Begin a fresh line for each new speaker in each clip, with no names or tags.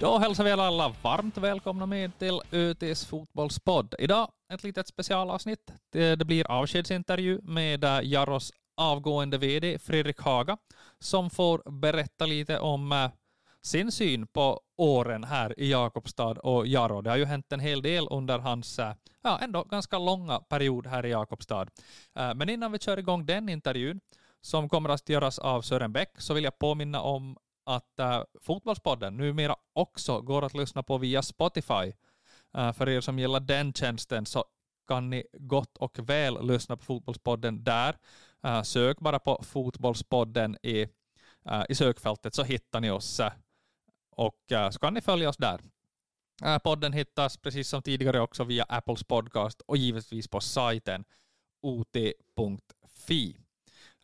Då hälsar vi er alla varmt välkomna med till ÖTs fotbollspodd. Idag ett litet specialavsnitt. Det, blir avskedsintervju med Jaros avgående VD Fredrik Haga som får berätta lite om eh, sin syn på åren här i Jakobstad och Jaro. Det har ju hänt en hel del under hans eh, ja, ändå ganska långa period här i Jakobstad. Eh, men innan vi kör igång den intervjun som kommer att göras av Sören Bäck så vill jag påminna om att äh, Fotbollspodden numera också går att lyssna på via Spotify. Äh, för er som gillar den tjänsten så kan ni gott och väl lyssna på Fotbollspodden där. Äh, sök bara på Fotbollspodden i, äh, i sökfältet så hittar ni oss äh, och äh, så kan ni följa oss där. Äh, podden hittas precis som tidigare också via Apples podcast och givetvis på sajten ot.fi.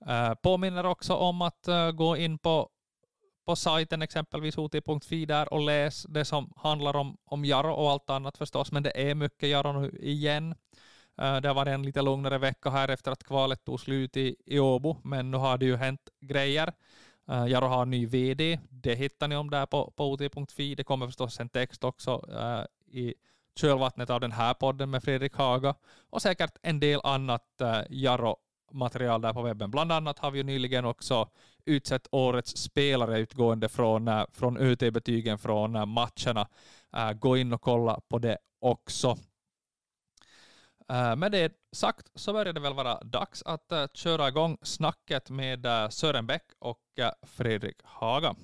Äh, påminner också om att äh, gå in på på sajten exempelvis hoti.fi där och läs det som handlar om, om Jaro och allt annat förstås, men det är mycket Jaro nu igen. Eh, det har varit en lite lugnare vecka här efter att kvalet tog slut i, i Åbo, men nu har det ju hänt grejer. Uh, Jaro har ny VD, det hittar ni om där på, på ot.fi. Det kommer förstås en text också uh, i kölvattnet av den här podden med Fredrik Haga och säkert en del annat uh, Jaro material där på webben. Bland annat har vi ju nyligen också utsett årets spelare utgående från, eh, från UT-betygen från eh, matcherna. Eh, gå in och kolla på det också. Med det sagt så börjar det väl vara dags att köra igång snacket med Sören Bäck och Fredrik Haga.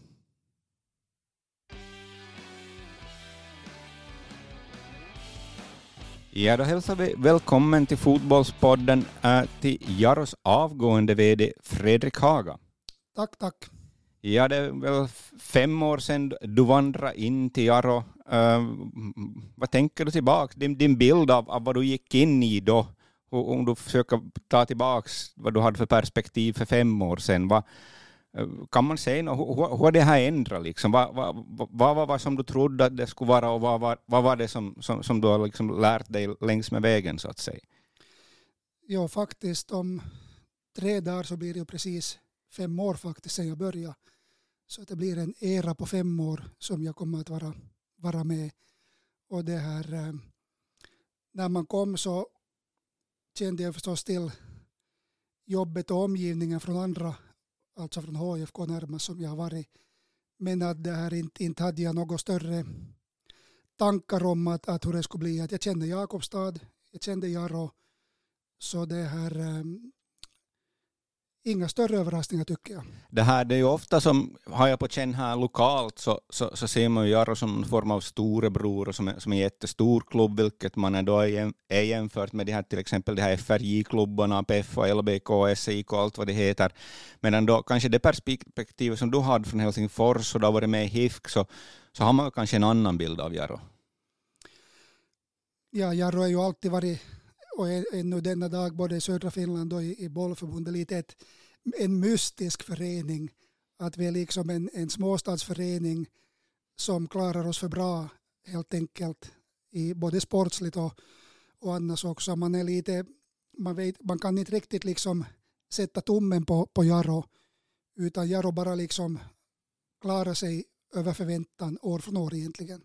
Ja, då hälsar vi välkommen till Fotbollspodden äh, till Jaros avgående VD Fredrik Haga.
Tack, tack.
Ja, det är väl fem år sedan du vandrade in till Jaro. Uh, vad tänker du tillbaka? Din, din bild av, av vad du gick in i då, om du försöker ta tillbaka vad du hade för perspektiv för fem år sedan. Vad, Eh, kan man säga något? Hur, hur har det här ändrat? Liksom? Vad, vad, vad var vad som du trodde att det skulle vara och vad var, vad var det som, som, som du har liksom lärt dig längs med vägen så att säga?
Ja, faktiskt om tre dagar så blir det precis fem år faktiskt sedan jag började. Så det blir en era på fem år som jag kommer att vara, vara med. Och det här, eh, när man kom så kände jag förstås till jobbet och omgivningen från andra, alltså från HFK närmast som jag har varit. Men att det här inte, inte hade jag några större tankar om att, att hur det skulle bli. Att jag kände Jakobstad, jag kände Jaro. Så det här, eh, inga större överraskningar tycker jag.
Det här det är ju ofta som, har jag på känn här lokalt, så, så, så ser man ju Jarro som en form av storebror och som, är, som en jättestor klubb, vilket man är, då är, är jämfört med de här, till exempel de här FRJ-klubbarna, PFA, LBK, SIK och allt vad det heter. Medan då kanske det perspektivet som du hade från Helsingfors och du har varit med i HIFK, så, så har man kanske en annan bild av Jarro.
Ja, Jarro har ju alltid varit och ännu denna dag både i södra Finland och i, i bollförbundet lite ett, en mystisk förening. Att vi är liksom en, en småstadsförening som klarar oss för bra helt enkelt i både sportsligt och, och annars också. Man är lite, man, vet, man kan inte riktigt liksom sätta tummen på, på Jaro utan Jaro bara liksom klarar sig över förväntan år från år egentligen.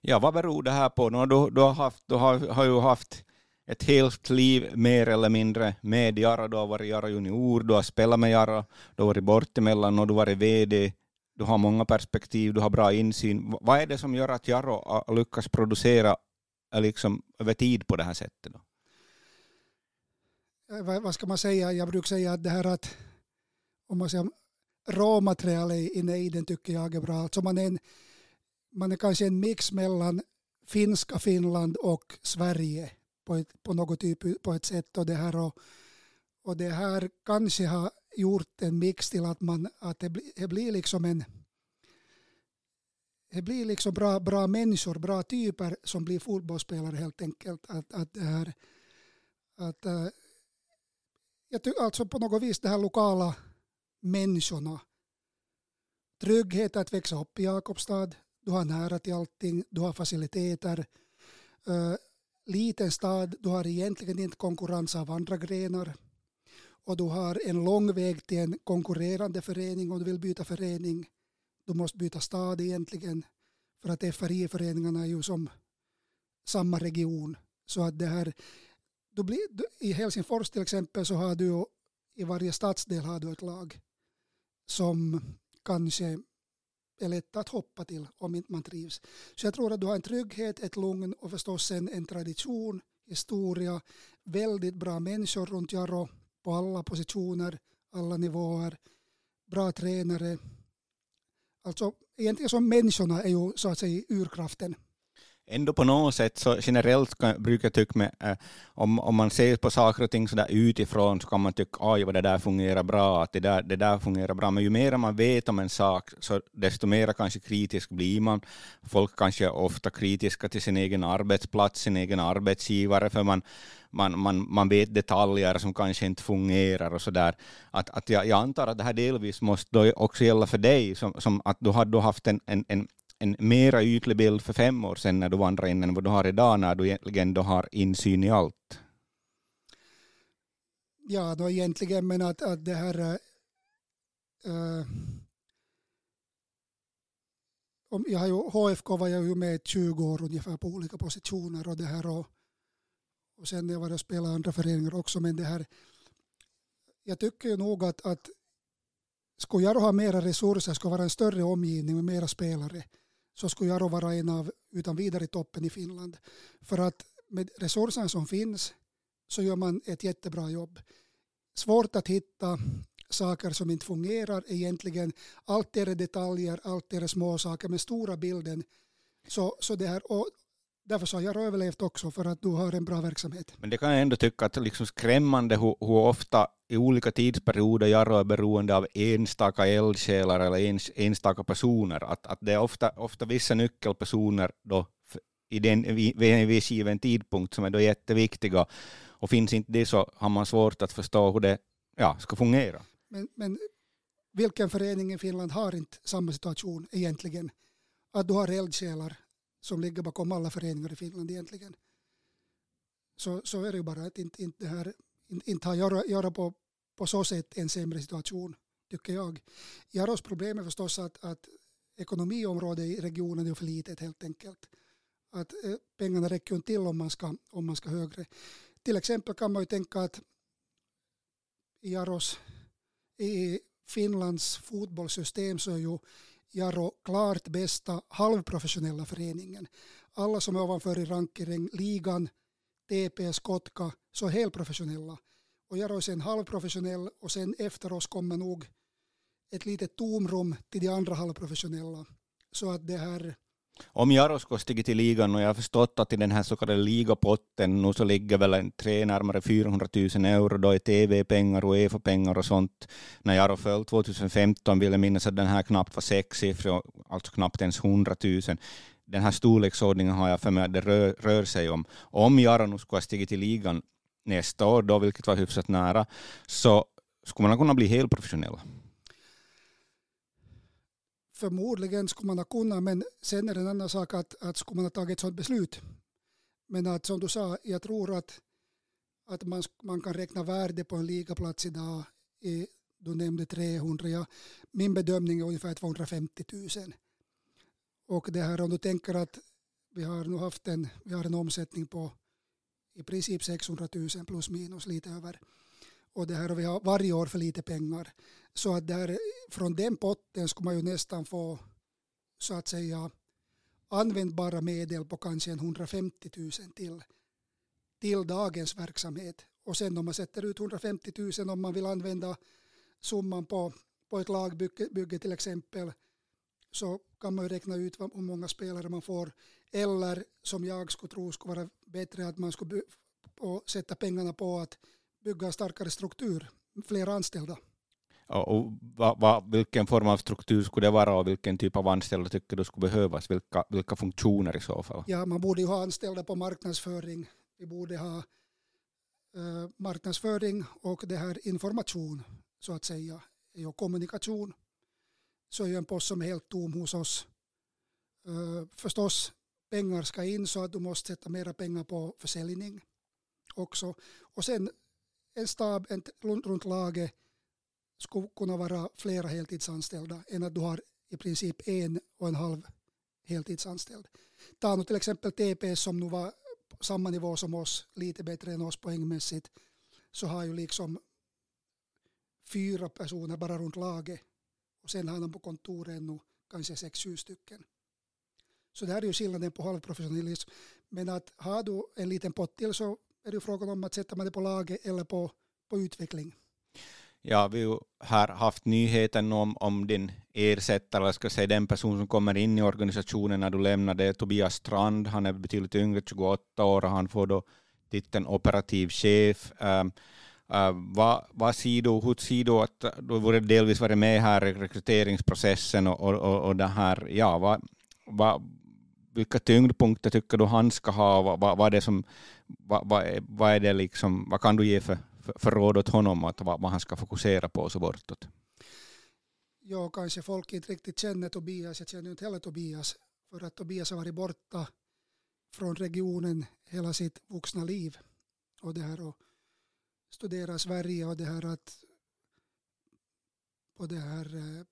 Ja, vad beror det här på? Du, du, har, haft, du har, har ju haft ett helt liv mer eller mindre med Jara. Du har varit Jara junior, du har spelat med Jara, du har varit bortemellan och du har varit VD. Du har många perspektiv, du har bra insyn. Vad är det som gör att Jaro lyckas producera eh, liksom, över tid på det här sättet? Då?
Eh, vad ska man säga? Jag brukar säga att det här att om man säger råmaterialet i nejden tycker jag är bra. Alltså man, är en, man är kanske en mix mellan finska Finland och Sverige på, ett, på något typ på ett sätt och det här och, och det här kanske har gjort en mix till att man att det, bli, det blir liksom en det blir liksom bra, bra människor, bra typer som blir fotbollsspelare helt enkelt. Att, att det här, att, äh, jag tycker alltså på något vis de här lokala människorna. Trygghet att växa upp i Jakobstad. Du har nära till allting, du har faciliteter. Eh, liten stad, du har egentligen inte konkurrens av andra grenar och du har en lång väg till en konkurrerande förening om du vill byta förening. Du måste byta stad egentligen För att FRI-föreningarna är ju som samma region. Så att det här, du blir, I Helsingfors till exempel så har du i varje stadsdel har du ett lag som kanske är lätt att hoppa till om inte man trivs. Så jag tror att du har en trygghet, ett lugn och förstås en, en tradition, historia, väldigt bra människor runt Jaro på alla positioner, alla nivåer, bra tränare. Alltså egentligen som människorna är ju så att säga urkraften
ändå på något sätt så generellt kan, brukar jag tycka med, eh, om, om man ser på saker och ting så där utifrån så kan man tycka oj vad det där fungerar bra, att det där, det där fungerar bra, men ju mer man vet om en sak så desto mer kanske kritisk blir man. Folk kanske är ofta kritiska till sin egen arbetsplats, sin egen arbetsgivare, för man, man, man, man vet detaljer som kanske inte fungerar och sådär. Att, att jag, jag antar att det här delvis måste också gälla för dig, som, som att du har haft en, en, en en mera ytlig bild för fem år sedan när du vandrade in än vad du har idag när du egentligen då har insyn i allt?
Ja, då egentligen, men att, att det här... Äh, om jag har ju, HFK var jag ju med 20 år ungefär på olika positioner och det här och, och sen jag var och spelade andra föreningar också men det här jag tycker ju nog att, att skulle jag ha mera resurser, skulle vara en större omgivning med mera spelare så skulle Jaro vara en av utan vidare toppen i Finland. För att med resurserna som finns så gör man ett jättebra jobb. Svårt att hitta saker som inte fungerar egentligen. Allt är detaljer, allt är små saker Men stora bilden. Så, så det här, och därför så har jag överlevt också för att du har en bra verksamhet.
Men det kan jag ändå tycka att liksom skrämmande hur, hur ofta i olika tidsperioder Jarro är beroende av enstaka eldsjälar eller ens, enstaka personer. Att, att det är ofta, ofta vissa nyckelpersoner då i den, vid en viss given tidpunkt som är då jätteviktiga. Och finns inte det så har man svårt att förstå hur det ja, ska fungera.
Men, men vilken förening i Finland har inte samma situation egentligen? Att du har eldsjälar som ligger bakom alla föreningar i Finland egentligen. Så, så är det ju bara att inte, inte, det här, inte, inte har göra, göra på, på så sätt en sämre situation, tycker jag. Jaros problem är förstås att, att ekonomiområdet i regionen är för litet helt enkelt. Att eh, pengarna räcker inte till om man, ska, om man ska högre. Till exempel kan man ju tänka att i Jaros, i Finlands fotbollssystem så är ju Jaro klart bästa halvprofessionella föreningen. Alla som är ovanför i rankingen, ligan, TPS, Kotka, så helt professionella. Och Jaro är sen halvprofessionell och sen efter oss kommer nog ett litet tomrum till de andra halvprofessionella. Så att det här
om Jarosko stiger till ligan och jag har förstått att i den här så kallade ligapotten nu så ligger väl en tre närmare 400 000 euro då i tv-pengar och EFA-pengar och sånt. När Jaro föll 2015 vill jag minnas att den här knappt var sexsiffrig, alltså knappt ens 100 000. Den här storleksordningen har jag för mig att det rör, rör sig om. Om Jaro nu skulle ha stigit till ligan nästa år, då, vilket var hyfsat nära, så skulle man kunna bli helt professionell
förmodligen skulle man ha kunnat, men sen är det en annan sak att, att skulle man ha tagit ett sådant beslut. Men att som du sa, jag tror att, att man, man kan räkna värde på en ligaplats idag. I, du nämnde 300, ja, min bedömning är ungefär 250 000. Och det här om du tänker att vi har nu haft en, vi har en omsättning på i princip 600 000 plus minus lite över. Och det här och vi har varje år för lite pengar. Så att där, från den potten skulle man ju nästan få så att säga användbara medel på kanske 150 000 till, till dagens verksamhet. Och sen om man sätter ut 150 000 om man vill använda summan på, på ett lagbygge till exempel så kan man ju räkna ut hur många spelare man får. Eller som jag skulle tro skulle vara bättre att man skulle sätta pengarna på att bygga en starkare struktur, fler anställda.
Och va, va, vilken form av struktur skulle det vara och vilken typ av anställda tycker du skulle behövas? Vilka, vilka funktioner i så fall?
Ja, man borde ju ha anställda på marknadsföring. Vi borde ha eh, marknadsföring och det här information så att säga. Och kommunikation så är ju en post som är helt tom hos oss. Eh, förstås, pengar ska in så att du måste sätta mera pengar på försäljning också. Och sen en stab en, runt laget skulle kunna vara flera heltidsanställda än att du har i princip en och en halv heltidsanställd. Ta nu till exempel TPS som nu var på samma nivå som oss, lite bättre än oss poängmässigt, så har ju liksom fyra personer bara runt laget och sen har de på kontoret nu kanske sex, sju stycken. Så det här är ju skillnaden på halvprofessionalism. Men att har du en liten pott till så är det frågan om att sätta man det på laget eller på, på utveckling.
Ja, vi har haft nyheten om, om din ersättare, eller ska säga den person som kommer in i organisationen när du lämnar det, Tobias Strand. Han är betydligt yngre, 28 år, och han får då titeln operativ chef. Ähm, äh, um, Uh, vad, vad ser du, hur ser du att du borde delvis varit med här i rekryteringsprocessen och, och, och det här, ja, vad, vad, vilka tyngdpunkter tycker du han ska ha? Vad, vad, vad, är, det som, vad, vad, är, vad är det liksom, vad kan du ge för, för, för råd åt honom att vad, vad han ska fokusera på och så bortåt?
Ja, kanske folk inte riktigt känner Tobias. Jag känner inte heller Tobias för att Tobias har varit borta från regionen hela sitt vuxna liv. Och det här och studera Sverige och det här att på det här eh,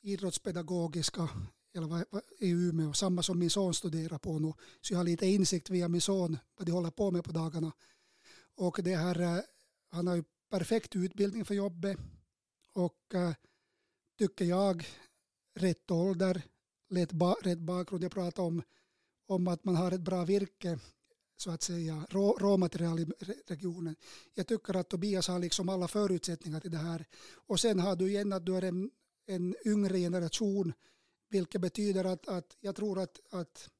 idrottspedagogiska eller vad, vad, i Umeå, samma som min son studerar på nu. Så jag har lite insikt via min son vad de håller på med på dagarna. Och det här, eh, han har ju perfekt utbildning för jobbet och eh, tycker jag rätt ålder, rätt, ba, rätt bakgrund. Jag pratar om, om att man har ett bra virke så att säga rå, råmaterial i regionen. Jag tycker att Tobias har liksom alla förutsättningar till det här. Och sen har du igen att du är en, en yngre generation vilket betyder att, att jag tror att, att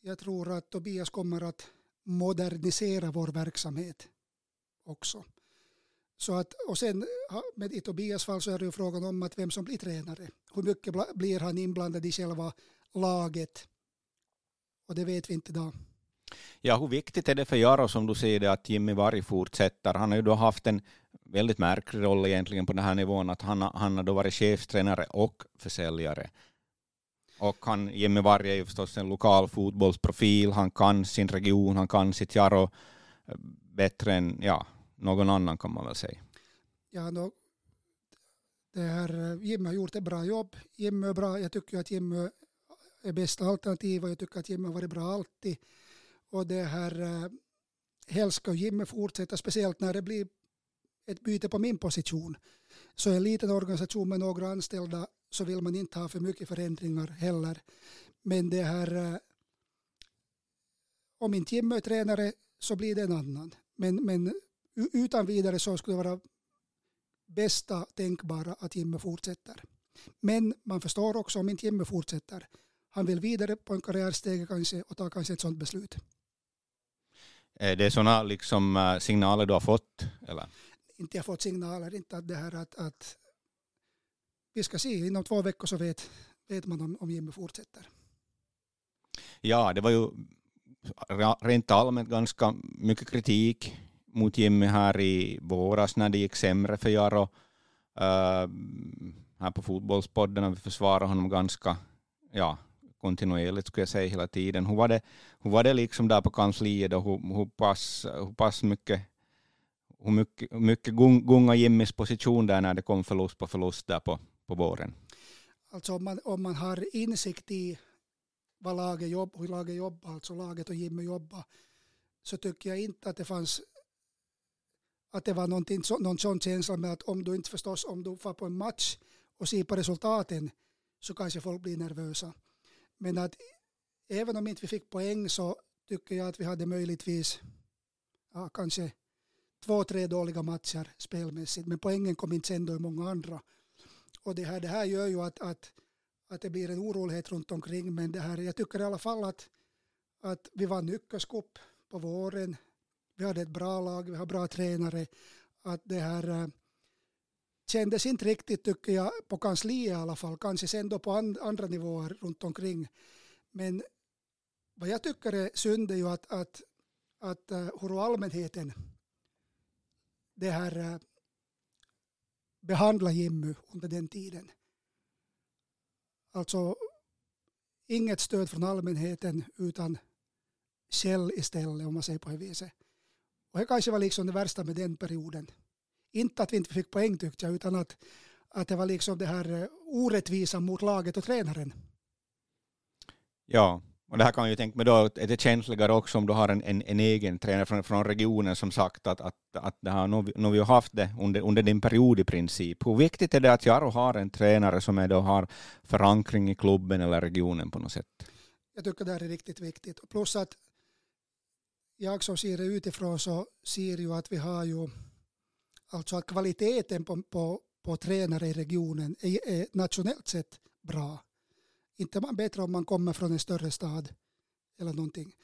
jag tror att Tobias kommer att modernisera vår verksamhet också. Så att, och sen med i Tobias fall så är det ju frågan om att vem som blir tränare. Hur mycket blir han inblandad i själva laget? Och det vet vi inte idag.
Ja, hur viktigt är det för Jaro som du ser det att Jimmy Varg fortsätter? Han har ju då haft en väldigt märklig roll egentligen på den här nivån att han, han har då varit chefstränare och försäljare. Och han, Jimmy Varg är ju förstås en lokal fotbollsprofil, han kan sin region, han kan sitt Jaro eh, bättre än ja, någon annan kan man väl säga.
Ja, då, det här, eh, Jimmy har gjort ett bra jobb. Jimmy är bra. Jag tycker att Jimmy är bästa alternativet, jag tycker att Jimmy har varit bra alltid. Och det här, eh, helst ska Jimmy fortsätta, speciellt när det blir ett byte på min position. Så en liten organisation med några anställda så vill man inte ha för mycket förändringar heller. Men det här, eh, om inte Jimmy är tränare så blir det en annan. Men, men utan vidare så skulle det vara bästa tänkbara att Jimmy fortsätter. Men man förstår också om inte Jimmy fortsätter. Han vill vidare på en karriärsteg kanske och ta kanske ett sådant beslut.
Är det sådana liksom eh, signaler du har fått? Eller?
Inte jag fått signaler, inte att det här att, att vi ska se, inom två veckor så vet, vet man om, om Jimmy fortsätter.
Ja, det var ju rent allmänt ganska mycket kritik mot Jimmy här i våras när det gick sämre för Jaro. Uh, här på Fotbollspodden och vi försvarade honom ganska ja, kontinuerligt skulle jag säga hela tiden. Hur var det, hur var det liksom där på kansliet och hur, hur, pass, hur pass mycket hur mycket, hur mycket gunga Jimmys position där när det kom förlust på förlust där på, på våren?
Alltså om man, om man har insikt i vad laget jobb, hur laget jobbar, alltså laget och Jimmy jobbar, så tycker jag inte att det fanns att det var någon sån känsla med att om du inte förstås, om du får på en match och ser på resultaten så kanske folk blir nervösa. Men att även om inte vi fick poäng så tycker jag att vi hade möjligtvis ja, kanske två, tre dåliga matcher spelmässigt. Men poängen kom inte sen då i många andra. Och det här, det här gör ju att, att, att det blir en orolighet runt omkring. Men det här, jag tycker i alla fall att, att vi vann Ykköscup på våren. Vi hade ett bra lag, vi har bra tränare. Att det här äh, kändes inte riktigt tycker jag på kansliet i alla fall. Kanske sen då på and, andra nivåer runt omkring. Men vad jag tycker är synd är ju att, att, att uh, hur allmänheten det här eh, uh, behandla Jimmy under den tiden. Alltså inget stöd från allmänheten utan käll istället om man säger på det viset. Och det kanske var liksom det värsta med den perioden. Inte att vi inte fick poäng tyckte jag utan att, att det var liksom det här eh, orättvisan mot laget och tränaren.
Ja, och det här kan man ju tänka mig då att det är känsligare också om du har en, en, en egen tränare från, från regionen som sagt att, att, att det har, nu, nu vi har haft det under, under din period i princip. Hur viktigt är det att Jaro har en tränare som är då har förankring i klubben eller regionen på något sätt?
Jag tycker det här är riktigt viktigt. Plus att jag som ser det utifrån så ser ju att vi har ju alltså att kvaliteten på, på, på tränare i regionen är, är nationellt sett bra. Inte man bättre om man kommer från en större stad eller någonting.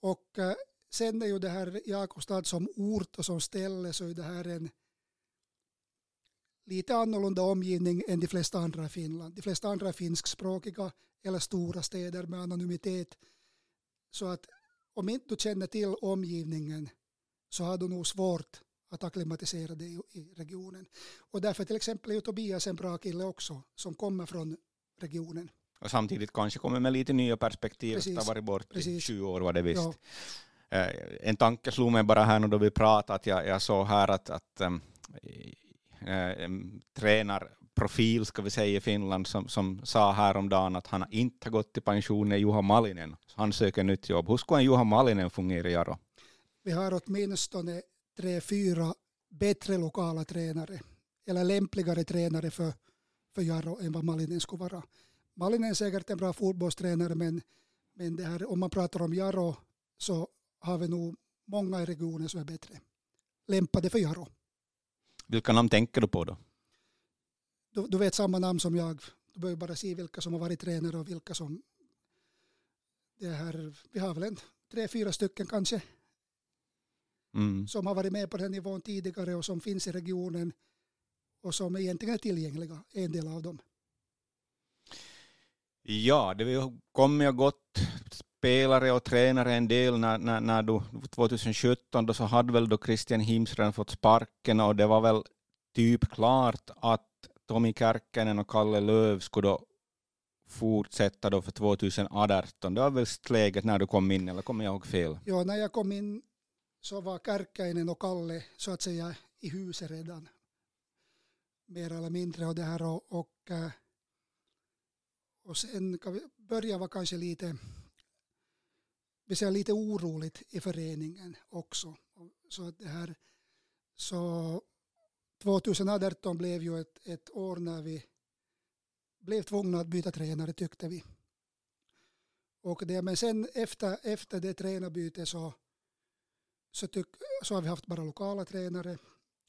Och eh, sen är ju det här Jakobstad som ort och som ställe så är det här en lite annorlunda omgivning än de flesta andra i Finland. De flesta andra är finskspråkiga eller stora städer med anonymitet. Så att om inte du känner till omgivningen så har du nog svårt att acklimatisera dig i regionen. Och därför till exempel är Tobias en bra kille också som kommer från regionen.
Och samtidigt kanske kommer med lite nya perspektiv Precis. efter att ha varit bort i 20 år var det visst. Ja. Eh, en tanke slog mig bara här nu då vi pratade att jag, jag såg här att, att um, äh, tränarprofil ska vi säga i Finland som, som sa häromdagen att han inte har gått i pension är Juha Malinen. Han söker nytt jobb. Hur skulle en Juha Malinen fungera i Jaro?
Vi har åtminstone tre, fyra bättre lokala tränare eller lämpligare tränare för, för Jaro än vad Malinen skulle vara. Malinen är säkert en bra fotbollstränare men, men det här, om man pratar om Jaro så har vi nog många i regionen som är bättre lämpade för Jaro.
Vilka namn tänker du på då?
Du, du vet samma namn som jag. Du behöver bara se vilka som har varit tränare och vilka som... Det här, vi har väl en tre, fyra stycken kanske. Mm. Som har varit med på den nivån tidigare och som finns i regionen och som egentligen är tillgängliga, en del av dem.
Ja, det kommer ju gått spelare och tränare en del när, när, när du 2017 då så hade väl då Christian Himsren fått sparken och det var väl typ klart att Tommy Kärkkäinen och Kalle Löv skulle då fortsätta då för 2018. Det var väl läget när du kom in, eller kommer jag ihåg fel?
Ja, när jag kom in så var Kärkkäinen och Kalle så att säga i huset redan. Mer eller mindre och det här och, och eh, och sen kan vi börja var kanske lite, vi säger lite oroligt i föreningen också. Så att det här, så 2018 blev ju ett, ett år när vi blev tvungna att byta tränare tyckte vi. Och det, men sen efter, efter det tränarbytet så, så, tyck, så har vi haft bara lokala tränare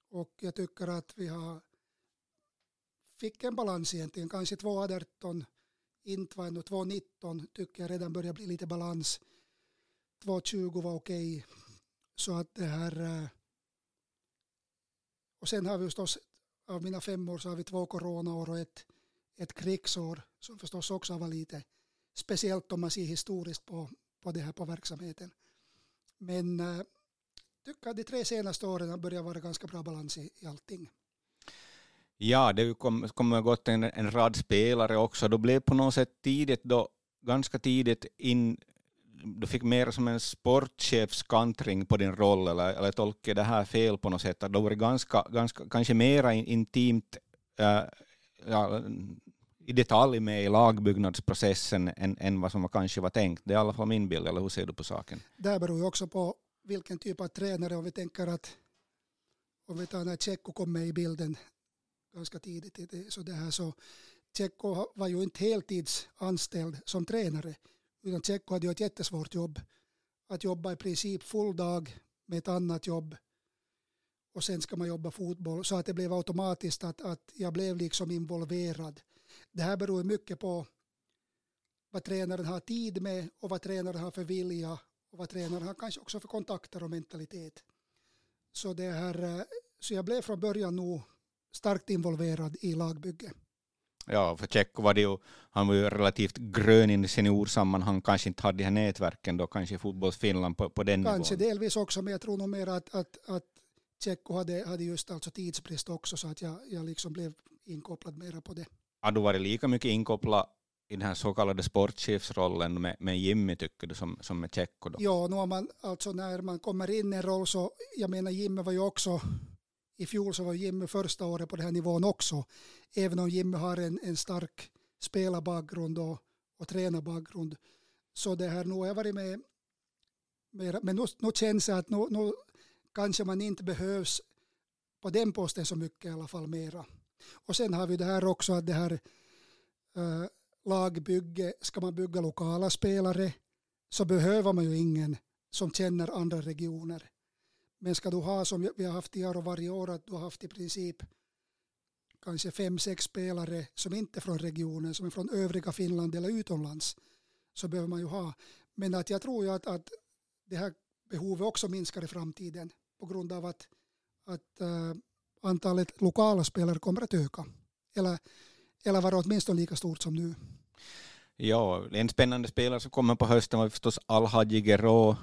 och jag tycker att vi har fick en balans egentligen, kanske 2,18 inte var ändå 2.19 tycker jag redan börjar bli lite balans. 2.20 var okej. Så att det här eh, och sen har vi förstås av mina fem år så har vi två coronaår och ett, ett krigsår som förstås också var lite speciellt om man ser historiskt på, på det här på verksamheten. Men eh, tycker att de tre senaste åren börjar vara ganska bra balans i, i allting.
Ja, det kommer kom gått en, en rad spelare också. Då blev på något sätt tidigt då, ganska tidigt in, du fick mer som en sportchefskantring på din roll, eller, eller tolkar det här fel på något sätt? Att du var ganska, ganska, kanske mera intimt äh, ja, i detalj med i lagbyggnadsprocessen än, än vad som kanske var tänkt. Det är i alla fall min bild, eller hur ser du på saken?
Det beror ju också på vilken typ av tränare, om vi tänker att om vi tar när Tjecko kom med i bilden ganska tidigt. Så det här så Tjecko var ju inte heltidsanställd som tränare utan Tjecko hade ju ett jättesvårt jobb. Att jobba i princip full dag med ett annat jobb och sen ska man jobba fotboll så att det blev automatiskt att, att jag blev liksom involverad. Det här beror mycket på vad tränaren har tid med och vad tränaren har för vilja och vad tränaren har kanske också för kontakter och mentalitet. Så, det här, eh, så jag blev från början nog starkt involverad i lagbygge.
Ja, för Tjecko var det ju, han var ju relativt grön i seniorsammanhang, kanske inte hade de här nätverken då, kanske fotbollsfinland på, på den
Kanske
nivån.
delvis också, men jag tror nog mer att, att, att Tjecko hade, hade just alltså tidsbrist också, så att jag, jag liksom blev inkopplad mera på det.
Har du varit lika mycket inkopplad i den här så kallade sportchefsrollen med, med Jimmy tycker du som, som med Tjecko?
Ja, nu man, alltså när man kommer in i en roll så, jag menar Jimmy var ju också I fjol så var Jimmy första året på den här nivån också. Även om Jimmy har en, en stark spelarbakgrund och, och tränarbakgrund. Så det här, nu har jag varit med, med men nu, nu känns det att nu, nu kanske man inte behövs på den posten så mycket i alla fall mera. Och sen har vi det här också att det här uh, lagbygge, ska man bygga lokala spelare så behöver man ju ingen som känner andra regioner. Men ska du ha som vi har haft i år varje år att du har haft i princip kanske fem, sex spelare som inte är från regionen, som är från övriga Finland eller utomlands, så behöver man ju ha. Men att jag tror ju att, att det här behovet också minskar i framtiden på grund av att, att uh, antalet lokala spelare kommer att öka. Eller, eller vara åtminstone lika stort som nu.
Ja, en spännande spelare som kommer på hösten var förstås Alhaji Gero,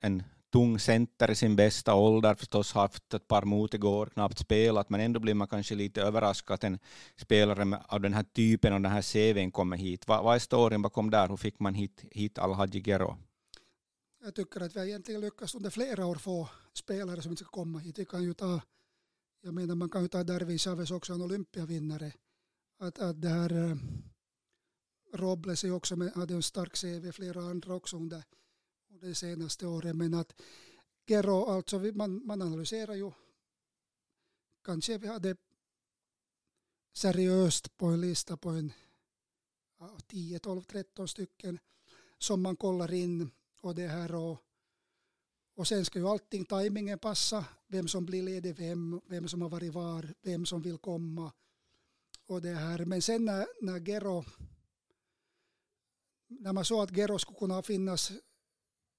en tung center i sin bästa ålder, förstås haft ett par mot igår, knappt spelat, men ändå blir man kanske lite överraskad att en spelare av den här typen och den här CVn kommer hit. Vad, vad är storyn bakom där? Hur fick man hit, hit Alhaji Gero?
Jag tycker att vi har egentligen lyckats under flera år få spelare som inte ska komma hit. Vi kan ju ta, jag menar man kan ju ta Darwin Chavez också, en olympiavinnare. Att, att det här eh, Robles är också med, hade en stark CV, flera andra också under, under de senaste åren. Men att Gero, alltså man, man analyserar ju, kanske vi hade seriöst på en lista på en ja, 10, 12, 13 stycken som man kollar in och det här och, och sen ska ju allting, tajmingen passa, vem som blir ledig, vem, vem som har varit var, vem som vill komma och det här. Men sen när, när Gero när man såg att Gero skulle kunna finnas,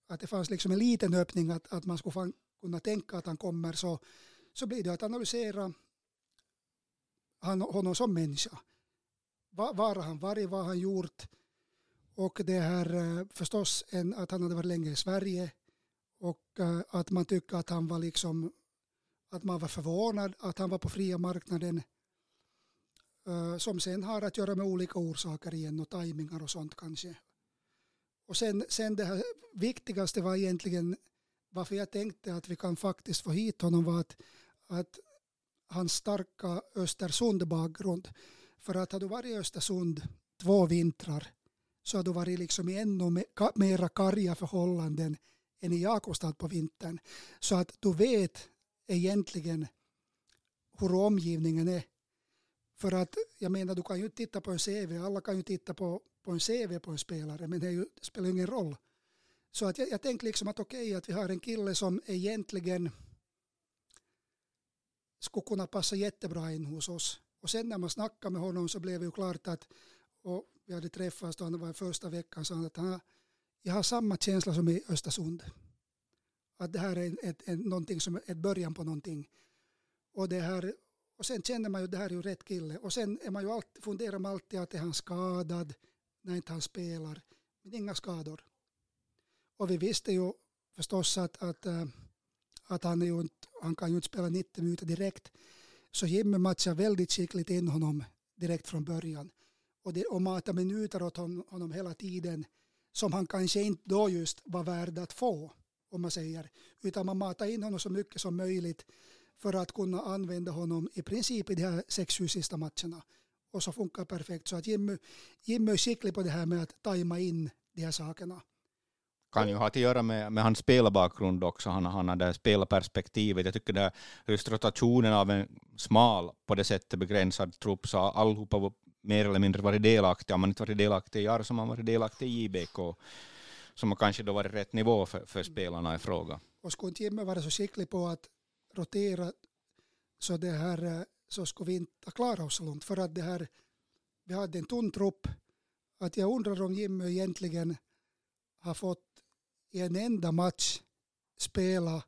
att det fanns liksom en liten öppning att, att man skulle kunna tänka att han kommer så, så blir det att analysera han, honom som människa. Var, var han varit, vad han gjort och det här eh, förstås en, att han hade varit länge i Sverige och eh, att man tycker att han var liksom att man var förvånad att han var på fria marknaden Eh, som sen har att göra med olika orsaker igen och tajmingar och sånt kanske. Och sen, sen det här viktigaste var egentligen varför jag tänkte att vi kan faktiskt få hit honom var att, att hans starka Östersund-bakgrund. För att hade du varit i Östersund två vintrar så hade du varit liksom i ännu mera karga förhållanden än i Jakobstad på vintern. Så att du vet egentligen hur omgivningen är. För att jag menar, du kan ju titta på en CV, alla kan ju titta på, på en CV på en spelare, men det, ju, det spelar ingen roll. Så att jag, jag tänkte liksom att okej, okay, att vi har en kille som egentligen skulle kunna passa jättebra in hos oss. Och sen när man snackade med honom så blev det ju klart att, och vi hade träffats då han var första veckan, sa han att han, jag har samma känsla som i Östersund. Att det här är ett, ett, någonting som ett början på någonting. Och det här och sen känner man ju att det här är ju rätt kille. Och sen är man ju alltid, funderar man alltid att är han skadad när inte han spelar. Men inga skador. Och vi visste ju förstås att, att, eh, att han, är ju inte, han kan ju inte spela 90 minuter direkt. Så Jimmy matchar väldigt skickligt in honom direkt från början. Och, det, och matar minuter åt honom, honom hela tiden som han kanske inte då just var värd att få, om man säger. Utan man matar in honom så mycket som möjligt för att kunna använda honom i princip i de här sex, sju sista matcherna. Och så funkar perfekt. Så att Jimmy, Jimmy är skicklig på det här med att tajma in de här sakerna.
Kan ju ha att göra med, med hans spelbakgrund också. Han, han har det spelarperspektivet. Jag tycker det just rotationen av en smal, på det sättet begränsad trupp, så allihopa mer eller mindre varit delaktiga. Om man inte varit delaktig i Jar så har man varit delaktig i JBK. Som har kanske då varit rätt nivå för, för spelarna i fråga.
Och skulle inte Jimmy vara så skicklig på att rotera så, det här, eh, så skulle vi inte klara oss så långt. För att det här, vi hade en tunn trupp. Att jag undrar om Jimmy egentligen har fått i en enda match spela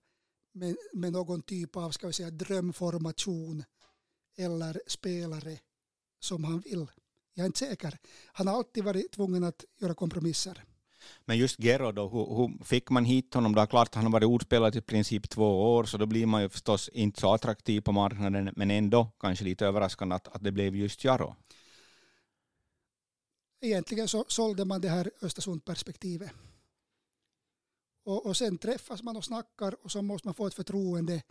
med, med någon typ av ska vi säga, drömformation eller spelare som han vill. Jag är inte säker. Han har alltid varit tvungen att göra kompromisser.
Men just Gero då, hur, hur, fick man hit honom? Då klart han har varit ordspelare i princip två år, så då blir man ju förstås inte så attraktiv på marknaden, men ändå kanske lite överraskande att, att det blev just Jaro.
Egentligen så sålde man det här Östersund-perspektivet. Och, och sen träffas man och snackar och så måste man få ett förtroende.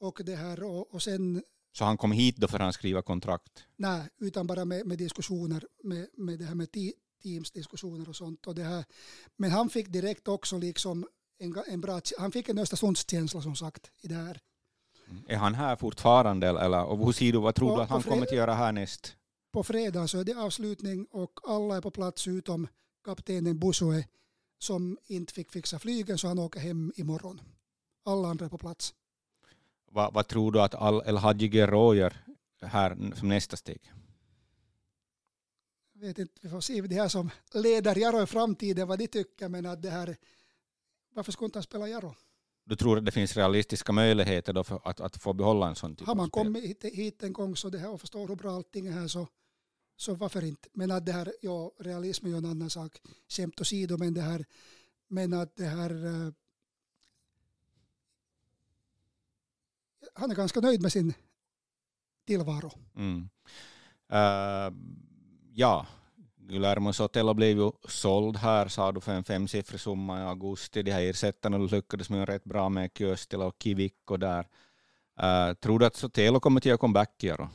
Och, det här, och, och sen,
Så han kom hit då för att han skriva kontrakt?
nej, utan bara med, med diskussioner, med, med det här med teamsdiskussioner och sånt. Och det här. Men han fick direkt också liksom en, en bra, han fick en Östersundskänsla som sagt i det här.
Är han här fortfarande eller och du, vad tror du att han kommer att göra härnäst?
På fredag så är det avslutning och alla är på plats utom kaptenen Busue som inte fick fixa flygen så han åker hem imorgon. Alla andra är på plats.
Vad, vad tror du att Al El Hadji gör här som nästa steg?
Vet inte, vi får se det här som leder Jaro i framtiden vad de tycker men att det här varför skulle inte han spela Jaro?
Du tror att det finns realistiska möjligheter då för att, att få behålla en sån typ
Har
av
man
spel?
kommit hit, hit en gång så det här och förstår hur bra allting är här så, så varför inte? Men att det här, ja realism är ju en annan sak, skämt åsido men det här, men att det här eh, han är ganska nöjd med sin tillvaro.
Mm. Uh, ja, Guillermo Sotelo blev ju såld här, sa du, för en femsiffrig summa i augusti. De här ersättarna lyckades med rätt bra med Köstila och Kivikko där. Uh, tror du att Sotelo kommer att göra comeback i år?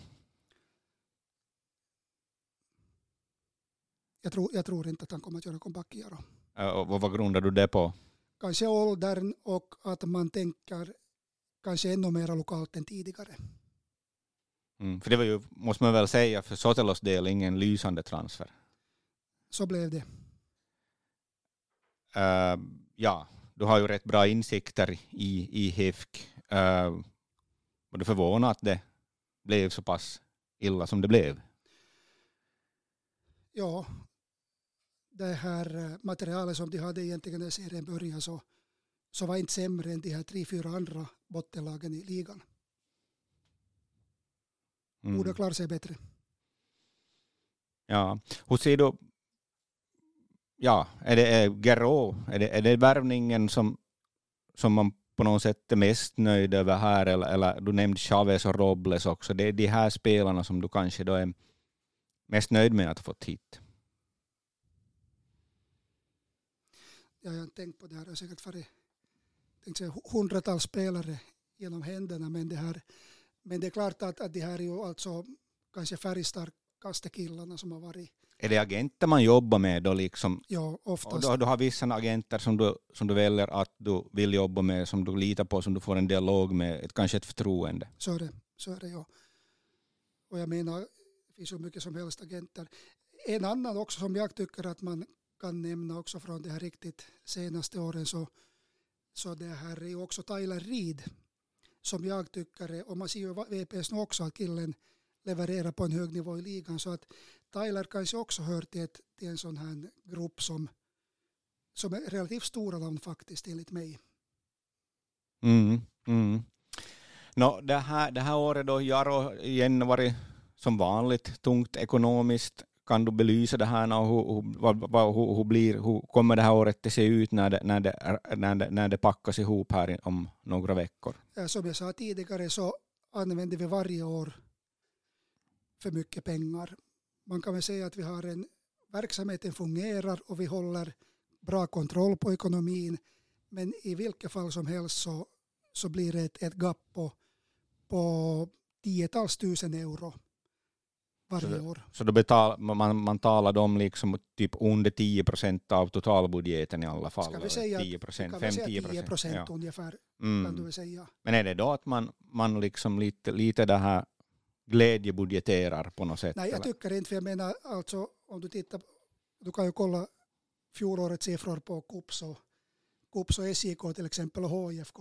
Jag tror, jag tror inte att han kommer att göra comeback i Jaro.
Uh, och vad grundar du det på?
Kanske åldern och att man tänker kanske ännu mer lokalt än tidigare.
Mm. För det var ju, måste man väl säga, för Sotelos del ingen lysande transfer.
Så blev det.
Uh, ja, du har ju rätt bra insikter i, i HIFK. Uh, var du förvånad att det blev så pass illa som det blev?
Ja, det här eh, materialet som de hade egentligen när serien började så, så var inte sämre än de här tre, fyra andra bottenlagen i ligan.
Mm.
Borde klara sig bättre.
Ja, hur ser du, ja, är det är Gero, är det, är det värvningen som, som man på något sätt är mest nöjd över här, eller, eller du nämnde Chavez och Robles också, det är de här spelarna som du kanske då är mest nöjd med att ha fått hit?
Jag har tänkt på det här. Det har säkert varit hundratals spelare genom händerna. Men det, här, men det är klart att, att det här är ju alltså kanske färgstarkaste killarna som har varit.
Är det agenter man jobbar med då liksom?
Ja,
Och
oftast.
då, du har vissa agenter som du, som du väljer att du vill jobba med, som du litar på, som du får en dialog med, ett, kanske ett förtroende.
Så är det, så är det ja. Och jag menar, det finns ju mycket som helst agenter. En annan också som jag tycker att man kan nämna också från det här riktigt senaste åren så, så det här är ju också Tyler Reed som jag tycker är, och man ser ju VPS nu också att killen levererar på en hög nivå i ligan så att Tyler kanske också hör till, ett, till en sån här grupp som, som är relativt stora namn faktiskt enligt mig.
Mm, mm. No, det, här, det här året då Jaro igen varit som vanligt tungt ekonomiskt. Kan du belysa det här och hur, hur, vad, hur, hur, blir, hur kommer det här året att se ut när det, när det, när det, när det packas ihop här om några veckor?
Som jag sa tidigare så använder vi varje år för mycket pengar. Man kan väl säga att vi har en verksamheten fungerar och vi håller bra kontroll på ekonomin. Men i vilket fall som helst så, så blir det ett, ett gap på, på tiotals tusen euro varje
Så
år.
Så då betal, man, man talar om liksom typ under 10 procent av totalbudgeten i alla fall.
Ska vi säga,
10
vi
procent,
kan väl säga
5-10
10
procent. Ja.
ungefär
Mm. Men är det då att man, man liksom lite, lite det här glädjebudgeterar på något sätt?
Nej, jag
eller?
tycker inte, för jag menar alltså om du tittar, du kan ju kolla fjolårets siffror på KUPS och, KUPS och SJK till exempel och HIFK,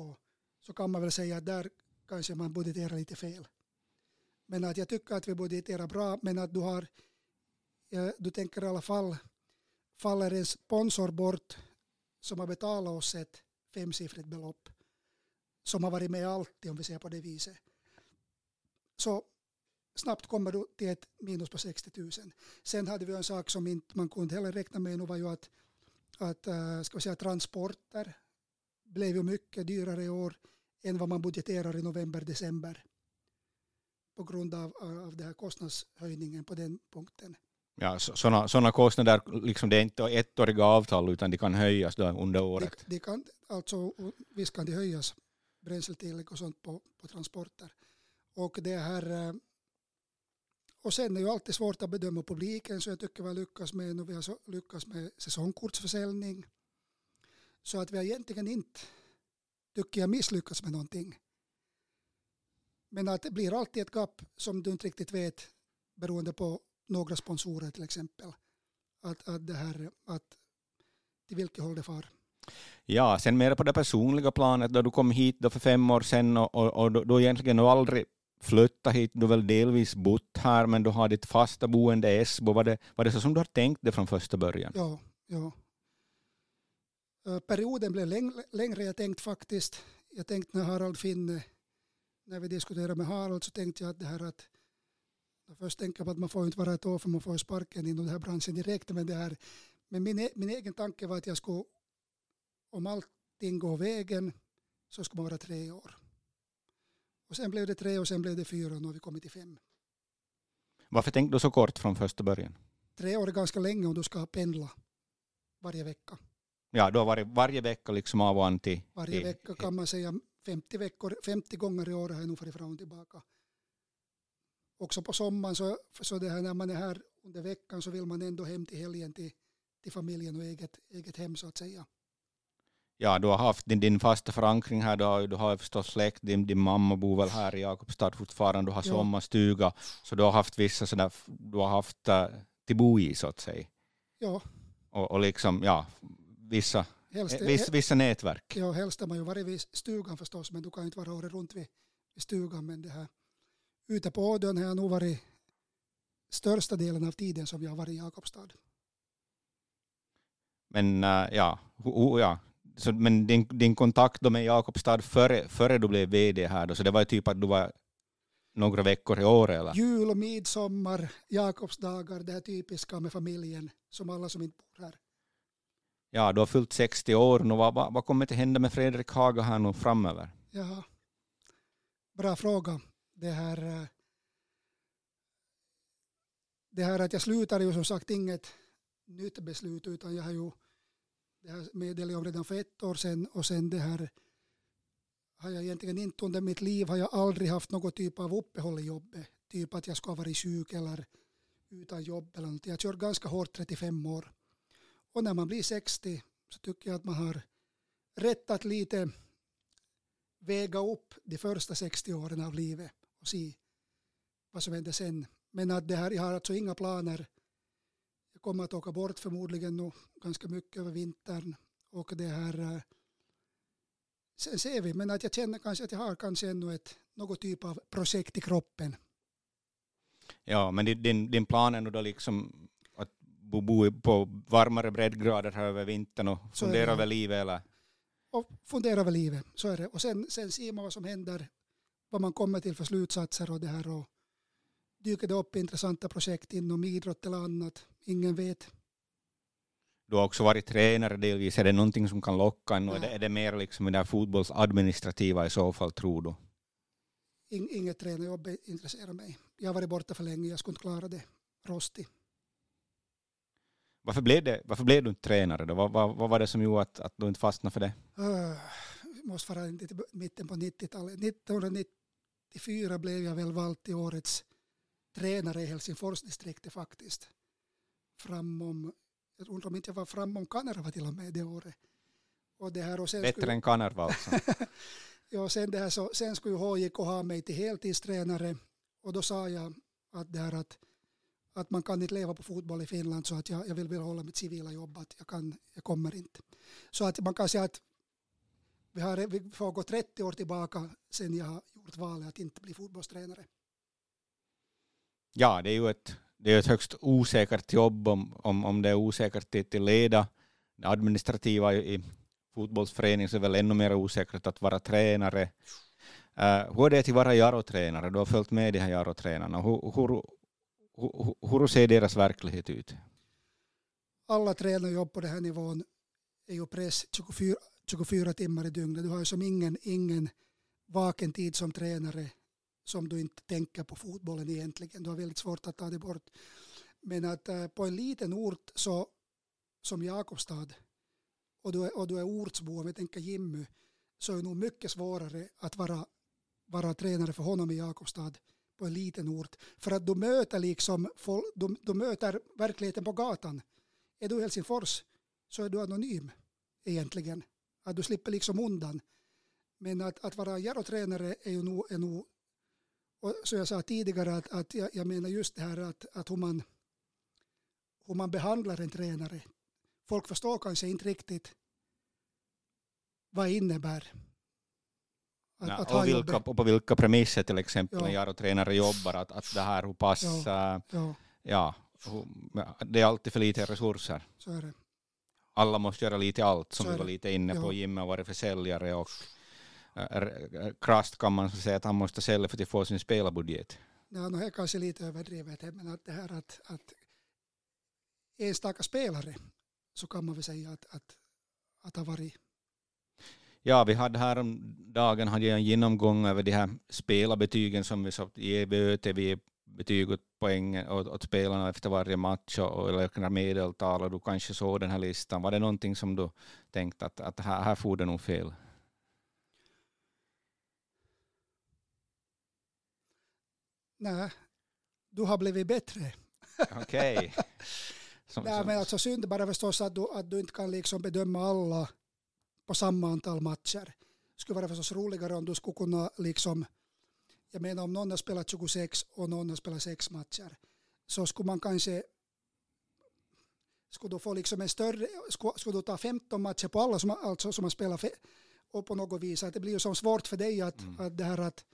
så kan man väl säga att där kanske man budgeterar lite fel. Men att jag tycker att vi budgeterar bra, men att du har, du tänker i alla fall, faller en sponsor bort som har betalat oss ett femsiffrigt belopp, som har varit med alltid om vi ser på det viset. Så snabbt kommer du till ett minus på 60 000. Sen hade vi en sak som inte man kunde heller räkna med nu var ju att, att eh, ska vi säga, transporter blev ju mycket dyrare i år än vad man budgeterar i november, december på grund av, av den här kostnadshöjningen på den punkten.
Ja, sådana såna kostnader, liksom det är inte ettåriga avtal utan de kan höjas under
De,
året.
de kan, alltså, visst kan de höjas bränsletillägg och sånt på, på transporter. Och det här eh, och sen är det ju alltid svårt att bedöma publiken så jag tycker vi har lyckats med, och vi har lyckats med säsongkortsförsäljning. Så att vi har egentligen inte, tycker jag, misslyckats med någonting. Men att det blir alltid ett gap som du inte riktigt vet beroende på några sponsorer till exempel. Att, att det här, att till vilket håll det far.
Ja, sen mer på det personliga planet då du kom hit då för fem år sedan och, och, och då, då egentligen du aldrig flyttat hit, du väl delvis bott här men du har ditt fasta boende i Esbo. Var det, var det så som du har tänkt det från första början?
Ja, ja. Perioden blev läng längre jag tänkt faktiskt. Jag tänkte när Harald Finne, när vi diskuterade med Harald så tänkte jag att det här att Först tänker jag på att man får inte vara ett år för man får sparken inom den här branschen direkt. Men, det här, men min, e-, min egen tanke var att jag skulle, om allting går vägen, så ska man vara tre år. Och sen blev det tre och sen blev det fyra och nu har vi kommit till fem.
Varför tänkte du så kort från första början?
Tre år är ganska länge om du ska pendla varje vecka.
Ja, du har varit varje vecka liksom av och an till...
Varje vecka kan man säga 50, veckor, 50 gånger i år har jag nog farit fram och tillbaka. Också på sommaren så, så det här, när man är här under veckan så vill man ändå hem till helgen till, till familjen och eget, eget hem så att säga
ja, du har haft din, din fasta förankring här, du har, du har förstås släkt, din, din mamma bor väl här i Jakobstad fortfarande, du har ja. sommarstuga, så du har haft vissa sådär, du har haft uh, till bo i så att säga.
Ja.
Och, och liksom, ja, vissa, helst, vissa, vissa nätverk.
Ja, helst har man ju varit vid stugan förstås, men du kan inte vara året runt vid, vid stugan, men det här ute på Ådön har jag nog varit största delen av tiden som jag har varit i Jakobstad.
Men uh, ja, ja, så, men din, din kontakt med Jakobstad före, före du blev VD här då, så det var typ att du var några veckor i år eller?
Jul, midsommar, Jakobsdagar, det här typiska med familjen som alla som inte bor här.
Ja, du har fyllt 60 år nu. Vad, vad, vad kommer att hända med Fredrik Haga här nu framöver?
Ja, bra fråga. Det här, eh, det här att jag slutar är ju som sagt inget nytt beslut utan jag har ju det här meddelade jag redan för ett år sedan och sen det här har jag egentligen inte under mitt liv har jag aldrig haft någon typ av uppehåll i jobbet. Typ att jag ska vara sjuk eller utan jobb eller något. Jag har kört ganska hårt 35 år. Och när man blir 60 så tycker jag att man har rätt att lite väga upp de första 60 åren av livet och se vad som händer sen. Men att det här, jag har alltså inga planer Jag kommer att åka bort förmodligen nog ganska mycket över vintern. Och det här, eh, sen ser vi, men att jag känner kanske att jag har kanske ännu ett, något typ av projekt i kroppen.
Ja, men din, din plan är nog då liksom bo, på varmare breddgrader här över vintern och så fundera över livet eller?
Och fundera över livet, så är det. Och sen, sen ser man vad som händer, vad man kommer till för slutsatser och det här och dyker det upp intressanta projekt inom idrott eller annat. Ingen vet.
Du har också varit tränare delvis. Är det någonting som kan locka en? Är det, är det mer liksom det fotbollsadministrativa i så fall, tror du?
In, inget tränarjobb intresserar mig. Jag har varit borta för länge. Jag skulle inte klara det. Rostig.
Varför blev, det, varför blev du inte tränare då? Vad, vad, vad var det som gjorde att, att du inte fastnade för det?
Uh, måste vara till mitten på 90-talet. 1994 blev jag väl vald till årets tränare i Helsingforsdistriktet faktiskt. Framom, jag undrar om inte jag var framom Kanerva till och med det året.
Och det här och sen Bättre skulle, än Kanerva alltså?
ja, sen, det här så, sen skulle HJK ha mig till heltidstränare och då sa jag att, det här att, att man kan inte leva på fotboll i Finland så att jag, jag vill behålla mitt civila jobb, att jag, kan, jag kommer inte. Så att man kan säga att vi, har, vi får gå 30 år tillbaka sen jag har gjort valet att inte bli fotbollstränare.
Ja, det är ju ett, det är ett högst osäkert jobb om, om, om det är osäkert till, till leda. Det administrativa i, fotbollsföreningen fotbollsförening så är det väl ännu mer osäkert att vara tränare. Uh, hur är det att vara Jaro-tränare? Du har följt med de här Jaro-tränarna. Hur, hur, hur, hur ser deras verklighet ut?
Alla tränarjobb på den här nivån är ju press 24, 24 timmar i dygnet. Du har ju som ingen, ingen vaken tid som tränare som du inte tänker på fotbollen egentligen. Du har väldigt svårt att ta det bort. Men att äh, på en liten ort så, som Jakobstad och du är, och du är ortsbo, om vi tänker Jimmy, så är det nog mycket svårare att vara, vara tränare för honom i Jakobstad på en liten ort. För att du möter, liksom, du, du möter verkligheten på gatan. Är du i Helsingfors så är du anonym egentligen. Att du slipper liksom undan. Men att, att vara jarotränare är ju nog, är nog och som jag sa tidigare, att, att jag, jag, menar just det här att, att hur, man, hur man behandlar en tränare. Folk förstår kanske inte riktigt vad det innebär.
Att, ja, att och, vilka, och på vilka premisser till exempel ja. en Jaro-tränare jobbar, att, att det här hur pass, ja, ja. ja det är alltid för lite resurser.
Så är det.
Alla måste göra lite allt, som vi var lite inne på. Jimmy har varit försäljare och äh, krasst kan man säga att han måste sälja för att få sin spelarbudget.
Ja, det är kanske lite överdrivet, men att det här att, att enstaka spelare så kan man väl säga att, att, att ha varit
Ja, vi hade här om dagen hade jag en genomgång över de här spelarbetygen som vi sa, ger vi ÖTV betyg åt poäng åt, åt spelarna efter varje match och, och räknar medeltal och du kanske såg den här listan. Var det någonting som du tänkte att, att här, här får det nog fel?
Nej, du har blivit bättre.
Okej. Okay.
Nej, men alltså synd bara förstås att du, att du inte kan liksom bedöma alla på samma antal matcher. Det skulle vara förstås roligare om du skulle kunna liksom, jag menar om någon har spelat 26 och någon har spelat 6 matcher, så skulle man kanske skulle du få liksom en större, skulle, skulle du ta 15 matcher på alla som, alltså, som har spelat och på något vis, att det blir ju så svårt för dig att, mm. att det här att,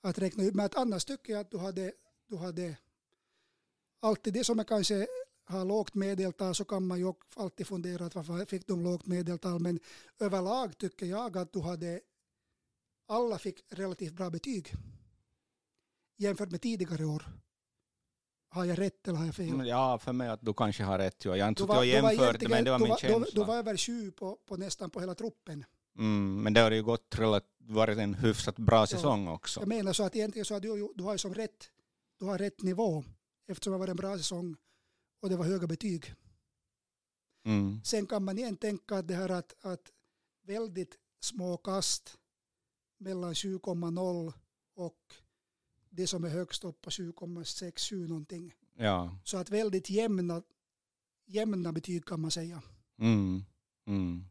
att räkna ut, men att annars tycker jag att du hade, du hade alltid det som är kanske har lågt medeltal så kan man ju alltid fundera att varför fick de lågt medeltal men överlag tycker jag att du hade alla fick relativt bra betyg jämfört med tidigare år. Har jag rätt eller har jag fel?
Ja, för mig att du kanske har rätt. Jag har inte jag jämfört det, men det var min känsla.
Du, var över sju på, på nästan på hela truppen.
Mm, men det har ju gått varit en hyfsat bra säsong också.
Jag menar så att egentligen så att du, du har som rätt, du har rätt nivå eftersom det var en bra säsong och det var höga betyg. Mm. Sen kan man igen tänka att det här att, att väldigt små kast mellan 7,0 och det som är högst upp på 7,67 någonting.
Ja.
Så att väldigt jämna, jämna betyg kan man säga.
Mm. Mm.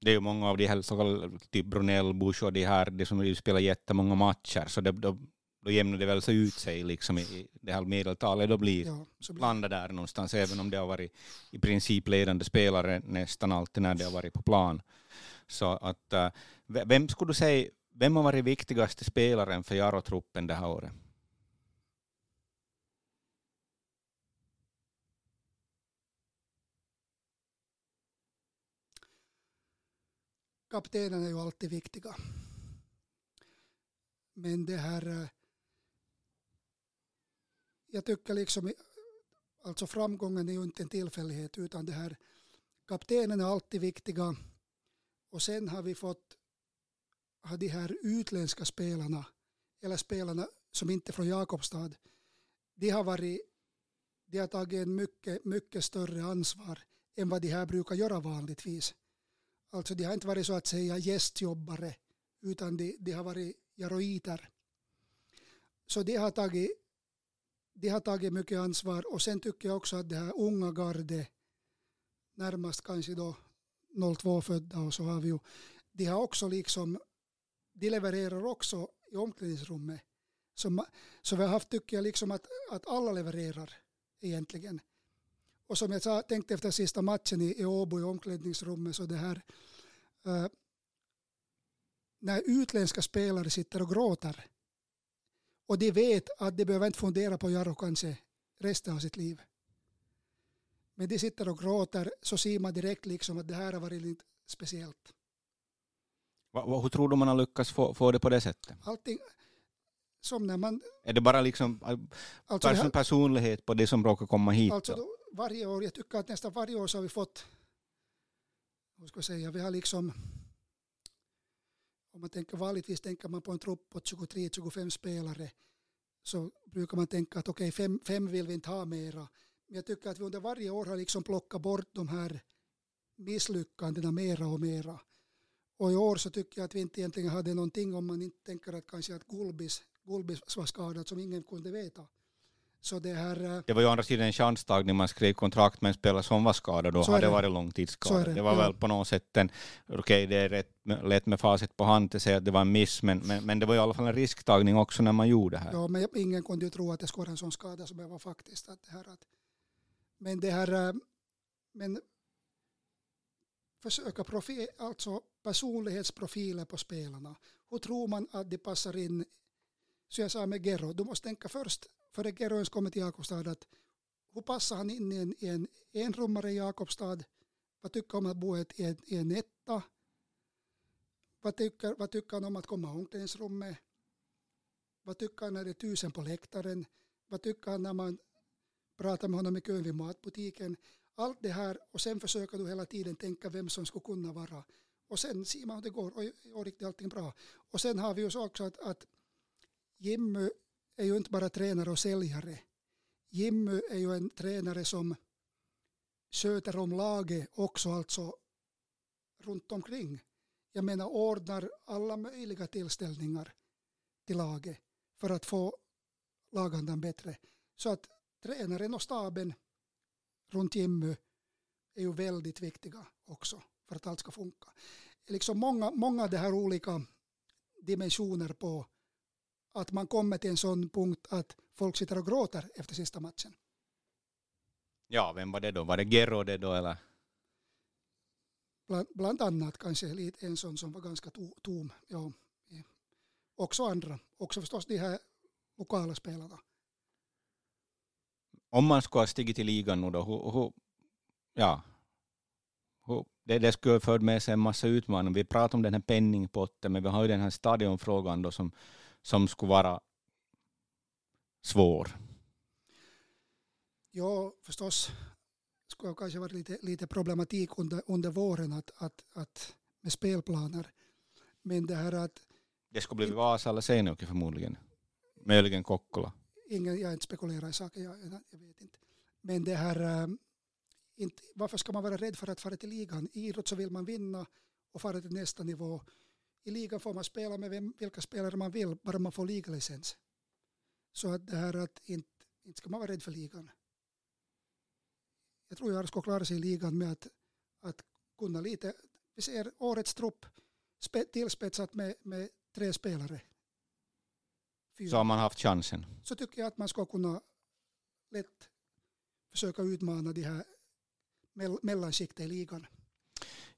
Det är ju många av de här, så kallade, typ Brunell, Bush och de här, de som spelar jättemånga matcher, så det, då jämnar det väl så ut sig liksom i det här medeltalet då blir, ja, blir landa där någonstans även om det har varit i princip ledande spelare nästan alltid när det har varit på plan. Så att uh, vem skulle du säga, vem har varit viktigaste spelaren för Jaro-truppen det här året?
Kaptenen är ju alltid viktiga. Men det här eh, jag tycker liksom, alltså framgången är ju inte en tillfällighet utan det här kaptenen är alltid viktiga och sen har vi fått har de här utländska spelarna eller spelarna som inte är från Jakobstad de har varit de har tagit en mycket, mycket större ansvar än vad de här brukar göra vanligtvis. Alltså de har inte varit så att säga gästjobbare utan de, de har varit jaroiter. Så de har tagit de har tagit mycket ansvar. Och sen tycker jag också att det här unga garde närmast kanske då 02 födda och så har vi ju de har också liksom de levererar också i omklädningsrummet. Så, så vi har haft tycker jag liksom att, att alla levererar egentligen. Och som jag sa, tänkte efter sista matchen i, i Åbo i omklädningsrummet så det här uh, när utländska spelare sitter och gråter och de vet att de behöver inte fundera på Jaro kanske resten av sitt liv. Men de sitter och gråter så ser man direkt liksom att det här har varit lite speciellt.
Va, hur tror du man har lyckats få, få det på det sättet?
Allting, som när man...
Är det bara liksom alltså person, personlighet på det som råkar komma hit?
Alltså då, varje år, jag tycker att nästan varje år så har vi fått, vad ska jag säga, vi har liksom om man tänker vanligtvis tänker man på en trupp på 23-25 spelare så brukar man tänka att okej, okay, fem, fem vill vi inte ha mera. Men jag tycker att vi under varje år har liksom plockat bort de här misslyckandena mera och mera. Och i år så tycker jag att vi inte egentligen hade någonting om man inte tänker att kanske att Gulbis, Gulbis var skadad som ingen kunde veta. Så det här... eh,
Det var ju å andra sidan en chanstagning, man skrev kontrakt med en spelare som var skadad och hade
det.
varit långtidsskadad.
det,
Det var
ja.
väl på något sätt en, okej det är rätt, lätt med facit på hand att säga att det var en miss, men, men, men det var i alla fall en risktagning också när man gjorde det här.
Ja, men ingen kunde ju tro att det skulle vara en sån skada som det var faktiskt. Att det här att, men det här, eh, men försöka profil, alltså personlighetsprofiler på spelarna. Hur tror man att de passar in? Så jag sa med Gero, du måste tänka först, före Gero kommer till Jakobstad, att hur passar han in i en, i en enrummare i Jakobstad? Vad tycker han om att bo i i en, i en etta? Vad tycker, vad tycker han om att komma i omklädningsrummet? Vad tycker han när det är tusen på läktaren? Vad tycker han när man pratar med honom i kön vid matbutiken? Allt det här och sen försöker du hela tiden tänka vem som skulle kunna vara. Och sen ser man hur det går och, och riktigt allting bra. Och sen har vi ju så också att, att Jimmy är ju inte bara tränare och säljare. Jimmy är ju en tränare som sköter om laget också alltså runt omkring. Jag menar ordnar alla möjliga tillställningar till laget för att få lagandan bättre. Så att tränaren och staben runt Jimmy är ju väldigt viktiga också för att allt ska funka. Liksom många, många det här olika dimensioner på att man kommer till en sån punkt att folk sitter och gråter efter sista matchen.
Ja, vem var det då? Var det Gero det då eller?
Bland, bland annat kanske lite en sån som var ganska to, tom. Ja. Också andra. Också förstås de här lokala spelarna.
Om man skulle ha stigit i ligan nu då, hur, hur, ja, hur, det, det skulle ha fört med sig en massa utmaningar. Vi pratar om den här penningpotten, men vi har ju den här stadionfrågan då som, som skulle vara svår.
Ja, förstås skulle det kanske varit lite, lite problematik under, under våren att, att, att med spelplaner. Men det här att
Det skulle bli Vasa eller Seinäjoki förmodligen. Möjligen Kokkola.
ingen, jag inte spekulerar i saker, jag, jag, vet inte. Men det här, ähm, inte, varför ska man vara rädd för att fara till ligan? I idrott så vill man vinna och fara till nästa nivå. I ligan får man spela med vem, vilka spelare man vill, bara man får ligalicens. Så att det här att inte, inte ska man vara rädd för ligan. Jag tror jag ska klara sig i ligan med att, att kunna lite, vi ser årets trupp spe, tillspetsat med, med tre spelare. Fyra
Så har man haft chansen.
så tycker jag att man ska kunna lätt försöka utmana de här mell- mellanskiktet i ligan.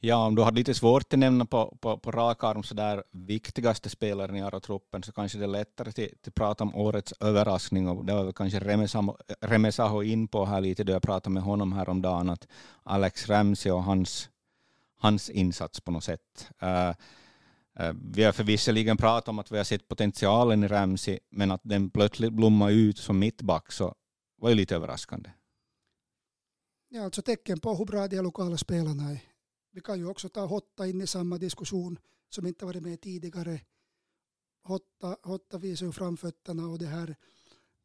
Ja, om du har lite svårt att nämna på, på, på rak arm så där viktigaste spelaren i Aro-truppen så kanske det är lättare att prata om årets överraskning och det var väl kanske Reme Saho in på här lite då jag pratade med honom häromdagen att Alex Ramsey och hans, hans insats på något sätt. Uh, uh, vi har förvisserligen pratat om att vi har sett potentialen i Ramsey men att den plötsligt blommar ut som mittback så var ju lite överraskande.
Ja, alltså tecken på hur bra de lokala spelarna är. Vi kan ju också ta Hotta in i samma diskussion som inte varit med tidigare. Hotta, Hotta visar ju framfötterna och det här.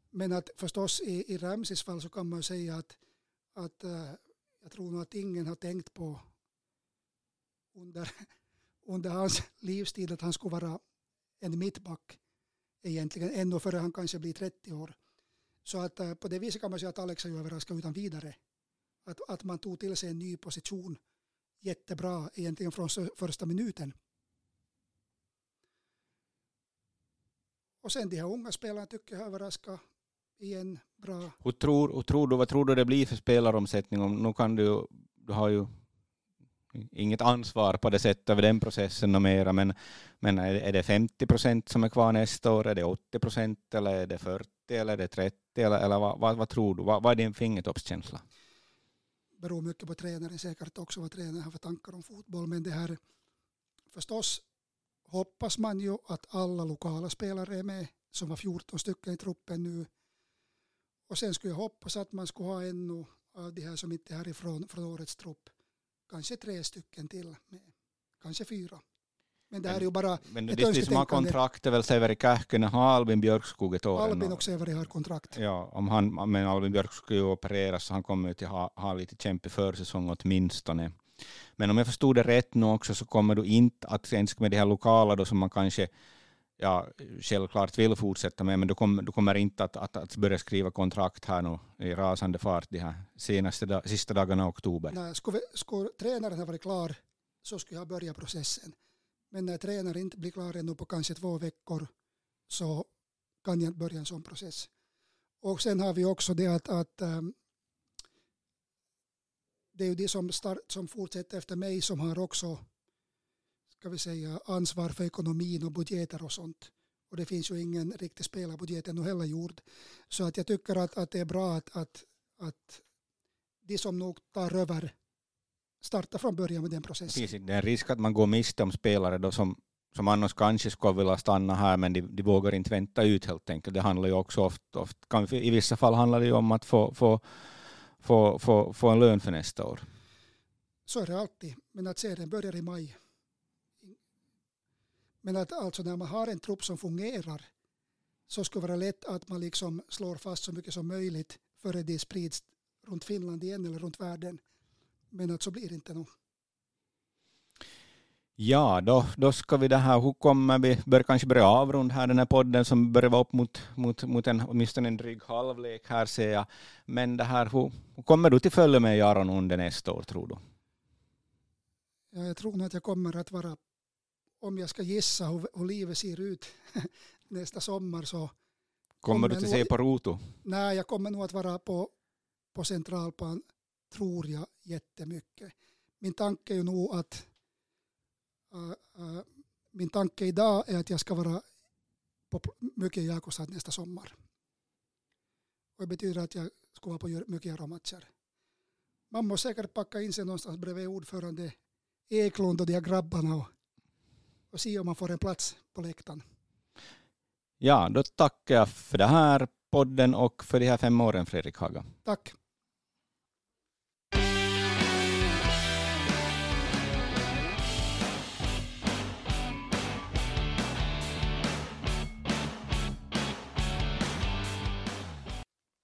Men att förstås i, i Ramsis fall så kan man ju säga att, att äh, jag tror nog att ingen har tänkt på under, under hans livstid att han skulle vara en mittback egentligen ännu före han kanske blir 30 år. Så att äh, på det viset kan man säga att Alex har ju överraskat utan vidare. Att, att man tog till sig en ny position jättebra egentligen från första minuten. Och sen de här unga spelarna tycker jag har överraskat igen bra.
Hur tror, hur tror du, vad tror du det blir för spelaromsättning? Om, nu kan du, du har ju inget ansvar på det sättet över den processen och mera, men, men är, är det 50 procent som är kvar nästa år? Är det 80 procent eller är det 40 eller är det 30 eller, eller vad, vad, vad tror du? Vad, vad är din fingertoppskänsla?
Beror mycket på tränaren säkert också vad tränaren har för tankar om fotboll. Men det här förstås hoppas man ju att alla lokala spelare är med som var 14 stycken i truppen nu. Och sen skulle jag hoppas att man skulle ha ännu av de här som inte är härifrån från årets trupp. Kanske tre stycken till med. Kanske fyra. Men det här är ju bara
Men
Ett
de, de som har
önsketänkande.
kontrakt är väl Severi Kähkönen, har Albin Björkskog ett år
Albin och Severi har kontrakt.
Ja, om han, men Albin Björkskog ska ju opereras så han kommer ju till ha, ha lite kämpig försäsong åtminstone. Men om jag förstod det rätt nu också så kommer du inte att ens med de här lokala då som man kanske ja, självklart vill fortsätta med, men du kommer, du kommer inte att, att, att börja skriva kontrakt här nu i rasande fart de här senaste, sista dagarna i oktober.
Nej, skulle, skulle tränaren ha varit klar så skulle jag börja processen. Men när tränaren inte blir klar ännu på kanske två veckor så kan jag börja en sån process. Och sen har vi också det att, att ehm, det är ju de som, start, som fortsätter efter mig som har också ska vi säga, ansvar för ekonomin och budgeter och sånt. Och det finns ju ingen riktig spelarbudget ännu heller gjord. Så att jag tycker att, att det är bra att, att, att de som nog tar över startar från början med den processen.
Precis, det är en risk att man går miste om spelare då som, som annars kanske skulle vilja stanna här men de, de vågar inte vänta ut helt enkelt. Det handlar ju också ofta, ofta i vissa fall handlar det ju om att få, få, få, få, få en lön för nästa år.
Så är det alltid, men att serien börjar i maj. Men att alltså när man har en trupp som fungerar så skulle det vara lätt att man liksom slår fast så mycket som möjligt före det sprids runt Finland igen eller runt världen. Men att så blir det inte nu.
Ja, då, då ska vi det här, hur kommer vi, bör kanske börja avrunda här den här podden som börjar vara upp mot, mot, mot en, åtminstone en dryg halvlek här ser jag. Men det här, hur, hur kommer du till följa med Jaron under nästa år tror du?
Ja, jag tror nog att jag kommer att vara om jag ska gissa hur, hur livet ser ut nästa sommar så
Kommer du att se på Roto?
Nej, jag kommer nog att vara på, på Centralplan, tror jag, jättemycket. Min tanke är ju nog att uh, uh, min tanke idag är att jag ska vara på mycket Jakobstad nästa sommar. Och det betyder att jag ska vara på mycket matcher. Man måste säkert packa in sig någonstans bredvid ordförande Eklund och de här grabbarna och och se om man får en plats på läktaren.
Ja, då tackar jag för det här podden och för de här fem åren, Fredrik Haga.
Tack.